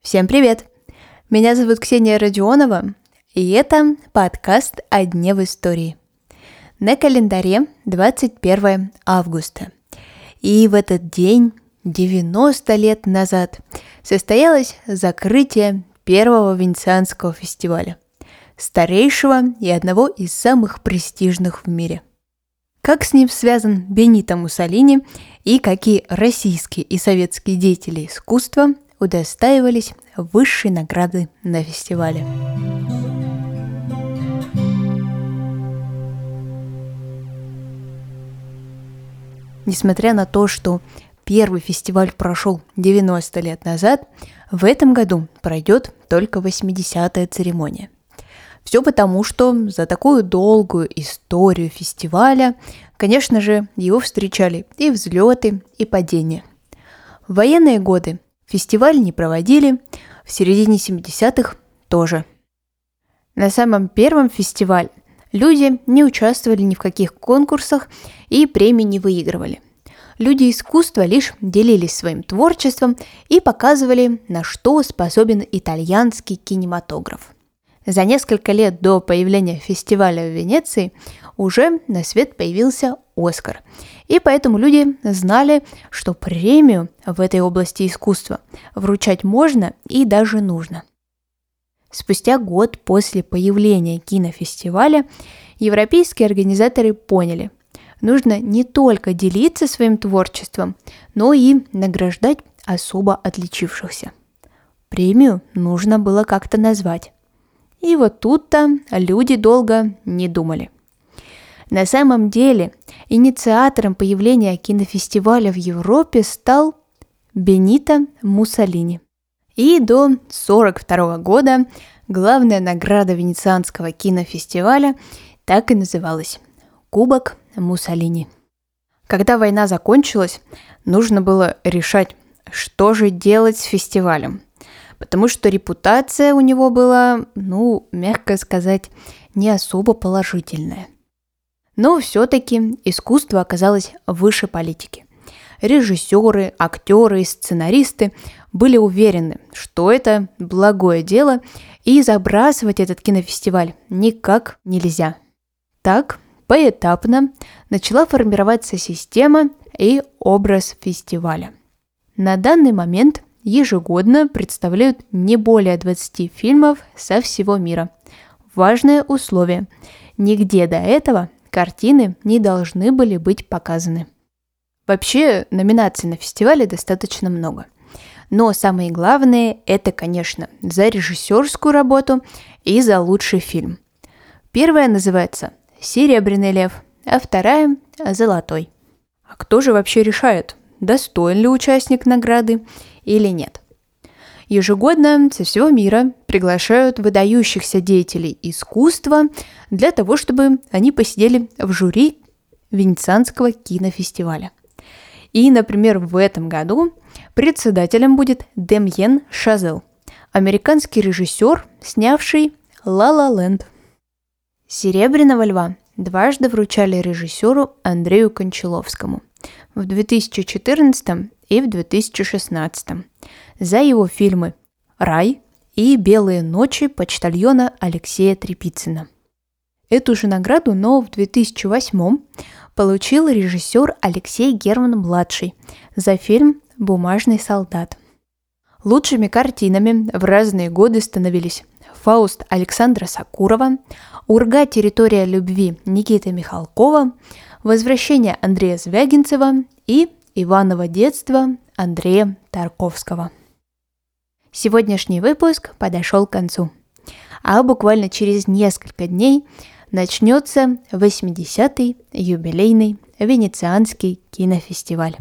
Всем привет! Меня зовут Ксения Родионова, и это подкаст «О дне в истории». На календаре 21 августа. И в этот день, 90 лет назад, состоялось закрытие первого Венецианского фестиваля, старейшего и одного из самых престижных в мире. Как с ним связан Бенито Муссолини и какие российские и советские деятели искусства удостаивались высшей награды на фестивале. Несмотря на то, что первый фестиваль прошел 90 лет назад, в этом году пройдет только 80-я церемония. Все потому, что за такую долгую историю фестиваля, конечно же, его встречали и взлеты, и падения. В военные годы фестиваль не проводили, в середине 70-х тоже. На самом первом фестивале люди не участвовали ни в каких конкурсах и премии не выигрывали. Люди искусства лишь делились своим творчеством и показывали, на что способен итальянский кинематограф. За несколько лет до появления фестиваля в Венеции уже на свет появился Оскар. И поэтому люди знали, что премию в этой области искусства вручать можно и даже нужно. Спустя год после появления кинофестиваля европейские организаторы поняли, нужно не только делиться своим творчеством, но и награждать особо отличившихся. Премию нужно было как-то назвать. И вот тут-то люди долго не думали. На самом деле инициатором появления кинофестиваля в Европе стал Бенито Муссолини. И до 1942 года главная награда Венецианского кинофестиваля так и называлась – Кубок Муссолини. Когда война закончилась, нужно было решать, что же делать с фестивалем. Потому что репутация у него была, ну, мягко сказать, не особо положительная. Но все-таки искусство оказалось выше политики режиссеры, актеры и сценаристы были уверены, что это благое дело, и забрасывать этот кинофестиваль никак нельзя. Так, поэтапно начала формироваться система и образ фестиваля. На данный момент ежегодно представляют не более 20 фильмов со всего мира. Важное условие – нигде до этого картины не должны были быть показаны. Вообще, номинаций на фестивале достаточно много. Но самые главные – это, конечно, за режиссерскую работу и за лучший фильм. Первая называется «Серебряный лев», а вторая – «Золотой». А кто же вообще решает, достоин ли участник награды или нет? Ежегодно со всего мира приглашают выдающихся деятелей искусства для того, чтобы они посидели в жюри Венецианского кинофестиваля. И, например, в этом году председателем будет Демьен Шазел, американский режиссер, снявший «Ла Ла Ленд». «Серебряного льва» дважды вручали режиссеру Андрею Кончаловскому в 2014 и в 2016 за его фильмы «Рай» и «Белые ночи» почтальона Алексея Трепицына. Эту же награду, но в 2008 получил режиссер Алексей Герман-младший за фильм «Бумажный солдат». Лучшими картинами в разные годы становились «Фауст» Александра Сакурова, «Урга. Территория любви» Никиты Михалкова, «Возвращение» Андрея Звягинцева и «Иваново детство» Андрея Тарковского. Сегодняшний выпуск подошел к концу. А буквально через несколько дней – начнется 80-й юбилейный Венецианский кинофестиваль.